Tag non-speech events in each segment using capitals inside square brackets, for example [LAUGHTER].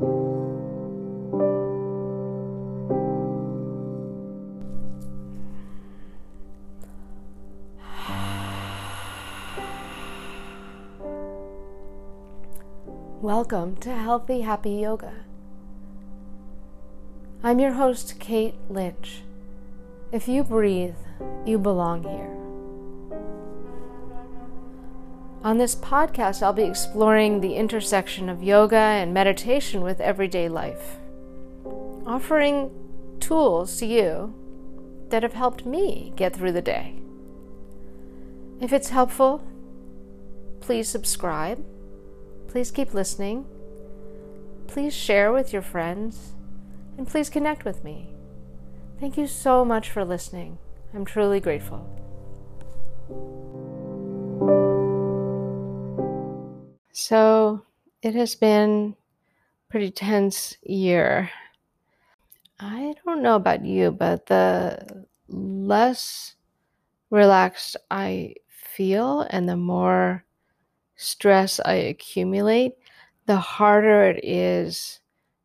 Welcome to Healthy Happy Yoga. I'm your host, Kate Lynch. If you breathe, you belong here. On this podcast, I'll be exploring the intersection of yoga and meditation with everyday life, offering tools to you that have helped me get through the day. If it's helpful, please subscribe Please keep listening. Please share with your friends. And please connect with me. Thank you so much for listening. I'm truly grateful. So, it has been pretty tense year. I don't know about you, but the less relaxed I feel and the more stress I accumulate, the harder it is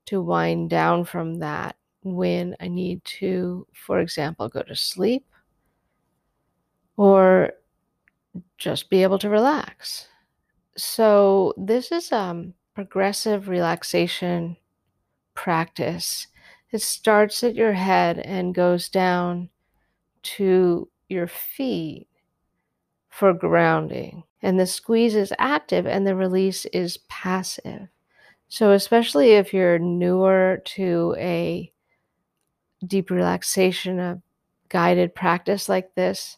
to wind down from that when I need to, for example, go to sleep or just be able to relax. So, this is a um, progressive relaxation practice. It starts at your head and goes down to your feet for grounding and the squeeze is active and the release is passive. So, especially if you're newer to a deep relaxation, a guided practice like this,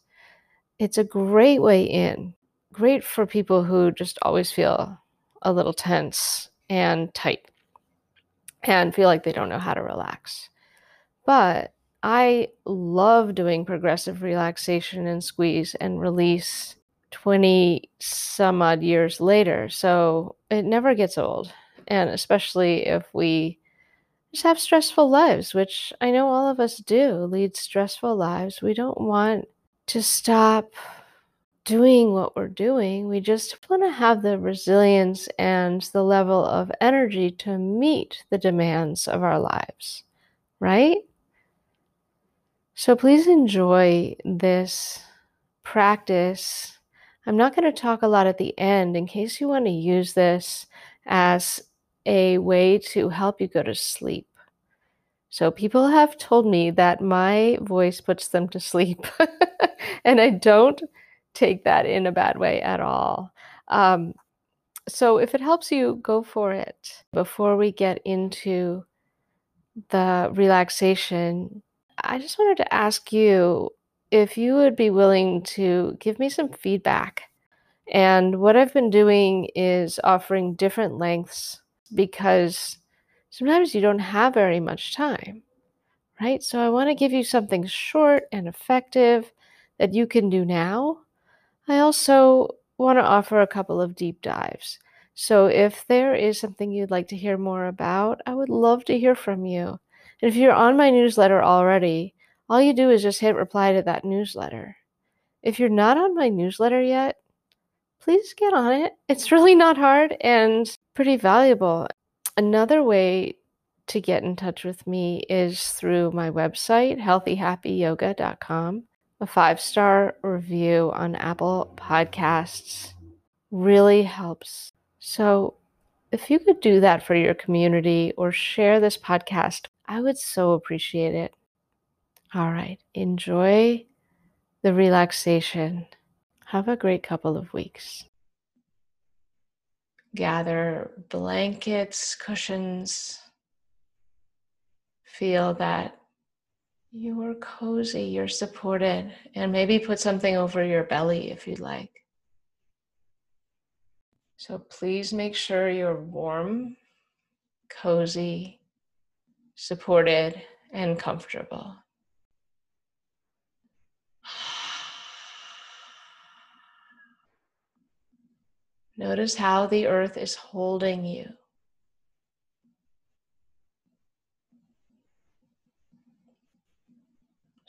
it's a great way in. Great for people who just always feel a little tense and tight and feel like they don't know how to relax. But I love doing progressive relaxation and squeeze and release 20 some odd years later. So it never gets old. And especially if we just have stressful lives, which I know all of us do, lead stressful lives. We don't want to stop doing what we're doing. We just want to have the resilience and the level of energy to meet the demands of our lives, right? So please enjoy this practice I'm not going to talk a lot at the end in case you want to use this as a way to help you go to sleep. So, people have told me that my voice puts them to sleep, [LAUGHS] and I don't take that in a bad way at all. Um, so, if it helps you, go for it. Before we get into the relaxation, I just wanted to ask you if you would be willing to give me some feedback. And what I've been doing is offering different lengths because sometimes you don't have very much time, right? So I want to give you something short and effective that you can do now. I also want to offer a couple of deep dives. So if there is something you'd like to hear more about, I would love to hear from you. And if you're on my newsletter already, all you do is just hit reply to that newsletter. If you're not on my newsletter yet, please get on it. [LAUGHS] It's really not hard and pretty valuable. Another way to get in touch with me is through my website, healthyhappyyoga.com. A five star review on Apple Podcasts really helps. So, if you could do that for your community or share this podcast, I would so appreciate it. All right, enjoy the relaxation. Have a great couple of weeks. Gather blankets, cushions. Feel that you are cozy, you're supported, and maybe put something over your belly if you'd like. So please make sure you're warm, cozy, supported, and comfortable. [SIGHS] Notice how the earth is holding you.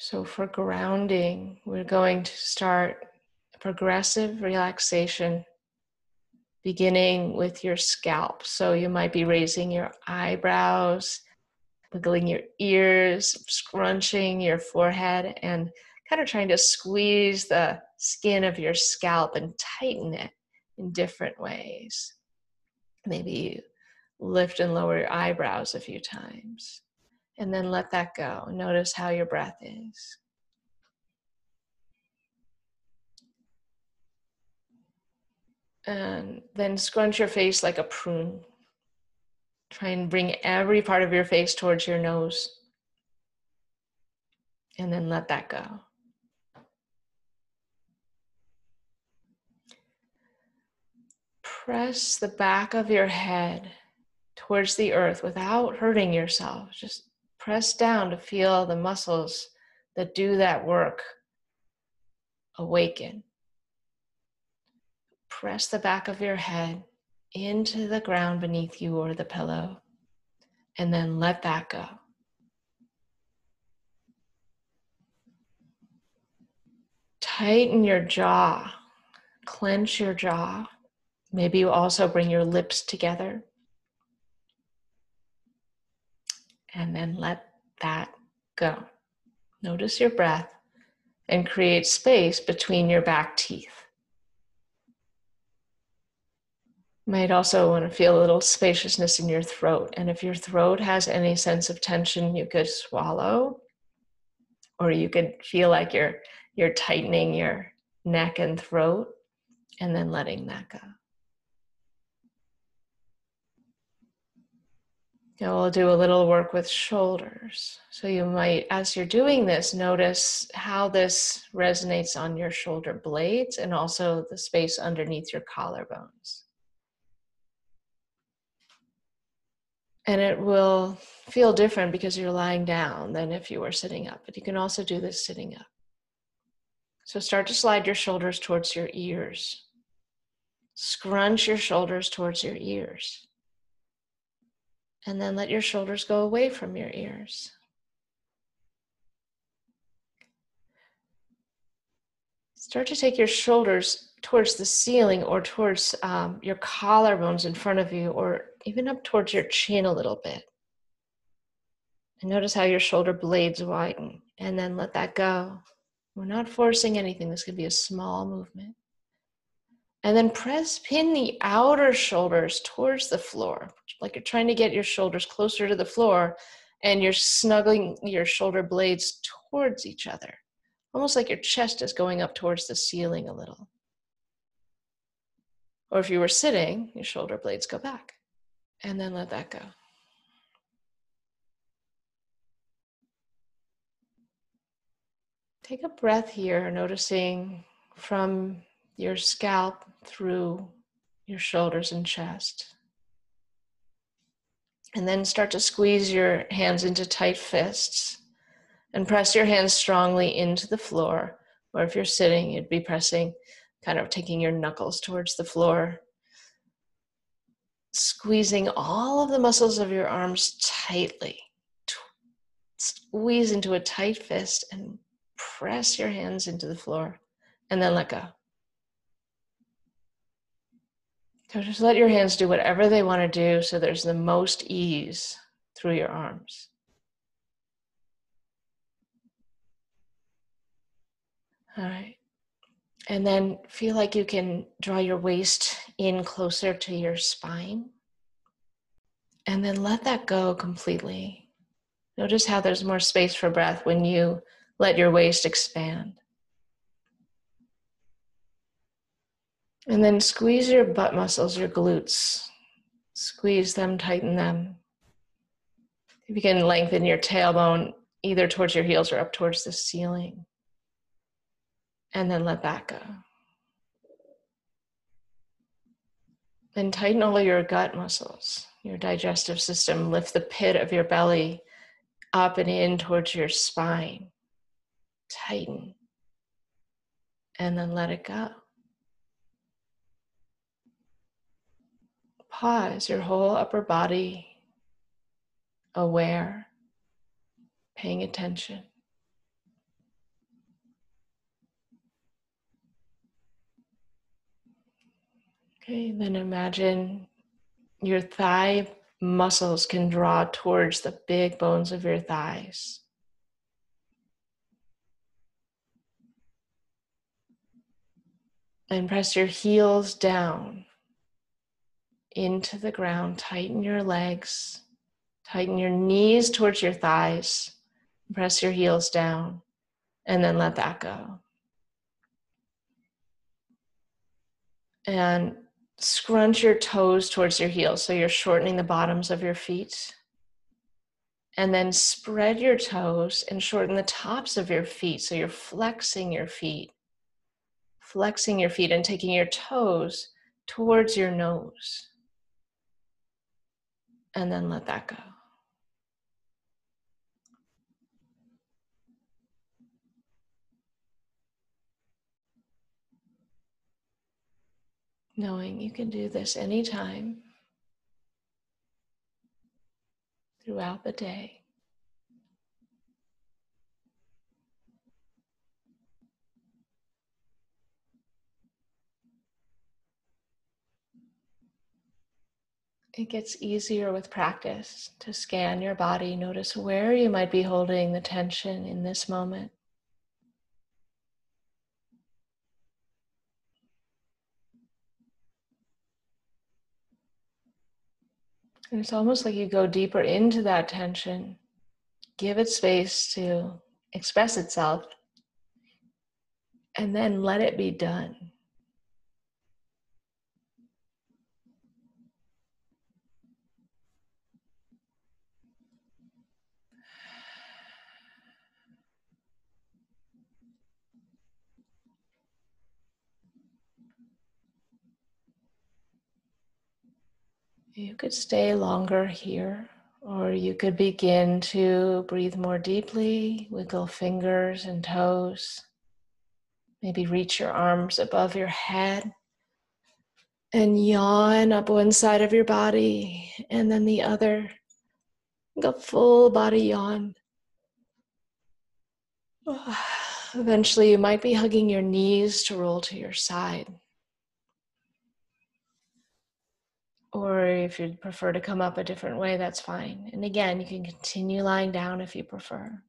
So, for grounding, we're going to start progressive relaxation beginning with your scalp. So you might be raising your eyebrows, wiggling your ears, scrunching your forehead, and kind of trying to squeeze the skin of your scalp and tighten it in different ways. Maybe you lift and lower your eyebrows a few times and then let that go. Notice how your breath is. And then scrunch your face like a prune. Try and bring every part of your face towards your nose. And then let that go. Press the back of your head towards the earth without hurting yourself. Just press down to feel the muscles that do that work awaken. Press the back of your head into the ground beneath you or the pillow, and then let that go. Tighten your jaw, clench your jaw. Maybe you also bring your lips together. And then let that go. Notice your breath and create space between your back teeth. might also want to feel a little spaciousness in your throat. And if your throat has any sense of tension, you could swallow, or you could feel like you're you're tightening your neck and throat, and then letting that go. We'll do a little work with shoulders. So you might, as you're doing this, notice how this resonates on your shoulder blades and also the space underneath your collarbones. And it will feel different because you're lying down than if you were sitting up. But you can also do this sitting up. So start to slide your shoulders towards your ears. Scrunch your shoulders towards your ears. And then let your shoulders go away from your ears. Start to take your shoulders towards the ceiling or towards um, your collarbones in front of you or even up towards your chin a little bit. And notice how your shoulder blades widen and then let that go. We're not forcing anything. This could be a small movement. And then press pin the outer shoulders towards the floor, like you're trying to get your shoulders closer to the floor and you're snuggling your shoulder blades towards each other, almost like your chest is going up towards the ceiling a little. Or if you were sitting, your shoulder blades go back and then let that go. Take a breath here, noticing from your scalp through your shoulders and chest. And then start to squeeze your hands into tight fists and press your hands strongly into the floor. Or if you're sitting, you'd be pressing, kind of taking your knuckles towards the floor squeezing all of the muscles of your arms tightly. Squeeze into a tight fist and press your hands into the floor and then let go. So just let your hands do whatever they want to do so there's the most ease through your arms. All right. And then feel like you can draw your waist in closer to your spine. And then let that go completely. Notice how there's more space for breath when you let your waist expand. And then squeeze your butt muscles, your glutes. Squeeze them, tighten them. You can lengthen your tailbone either towards your heels or up towards the ceiling and then let that go. Then tighten all your gut muscles, your digestive system. Lift the pit of your belly up and in towards your spine. Tighten. And then let it go. Pause your whole upper body aware, paying attention. Okay, then imagine your thigh muscles can draw towards the big bones of your thighs. And press your heels down into the ground. Tighten your legs. Tighten your knees towards your thighs. Press your heels down. And then let that go. And scrunch your toes towards your heels. So you're shortening the bottoms of your feet. And then spread your toes and shorten the tops of your feet. So you're flexing your feet, flexing your feet and taking your toes towards your nose. And then let that go. knowing you can do this anytime throughout the day. It gets easier with practice to scan your body, notice where you might be holding the tension in this moment. And it's almost like you go deeper into that tension, give it space to express itself, and then let it be done. You could stay longer here, or you could begin to breathe more deeply, wiggle fingers and toes. Maybe reach your arms above your head and yawn up one side of your body and then the other. Go full body yawn. [SIGHS] Eventually, you might be hugging your knees to roll to your side. Or if you'd prefer to come up a different way, that's fine. And again, you can continue lying down if you prefer.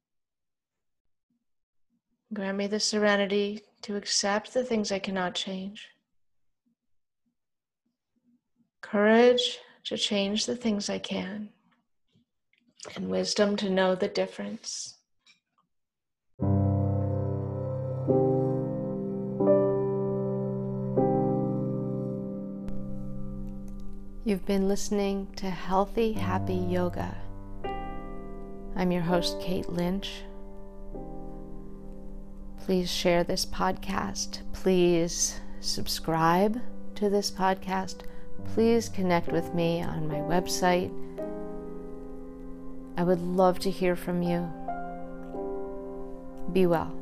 Grant me the serenity to accept the things I cannot change, courage to change the things I can, and wisdom to know the difference. You've been listening to Healthy Happy Yoga. I'm your host, Kate Lynch. Please share this podcast. Please subscribe to this podcast. Please connect with me on my website. I would love to hear from you. Be well.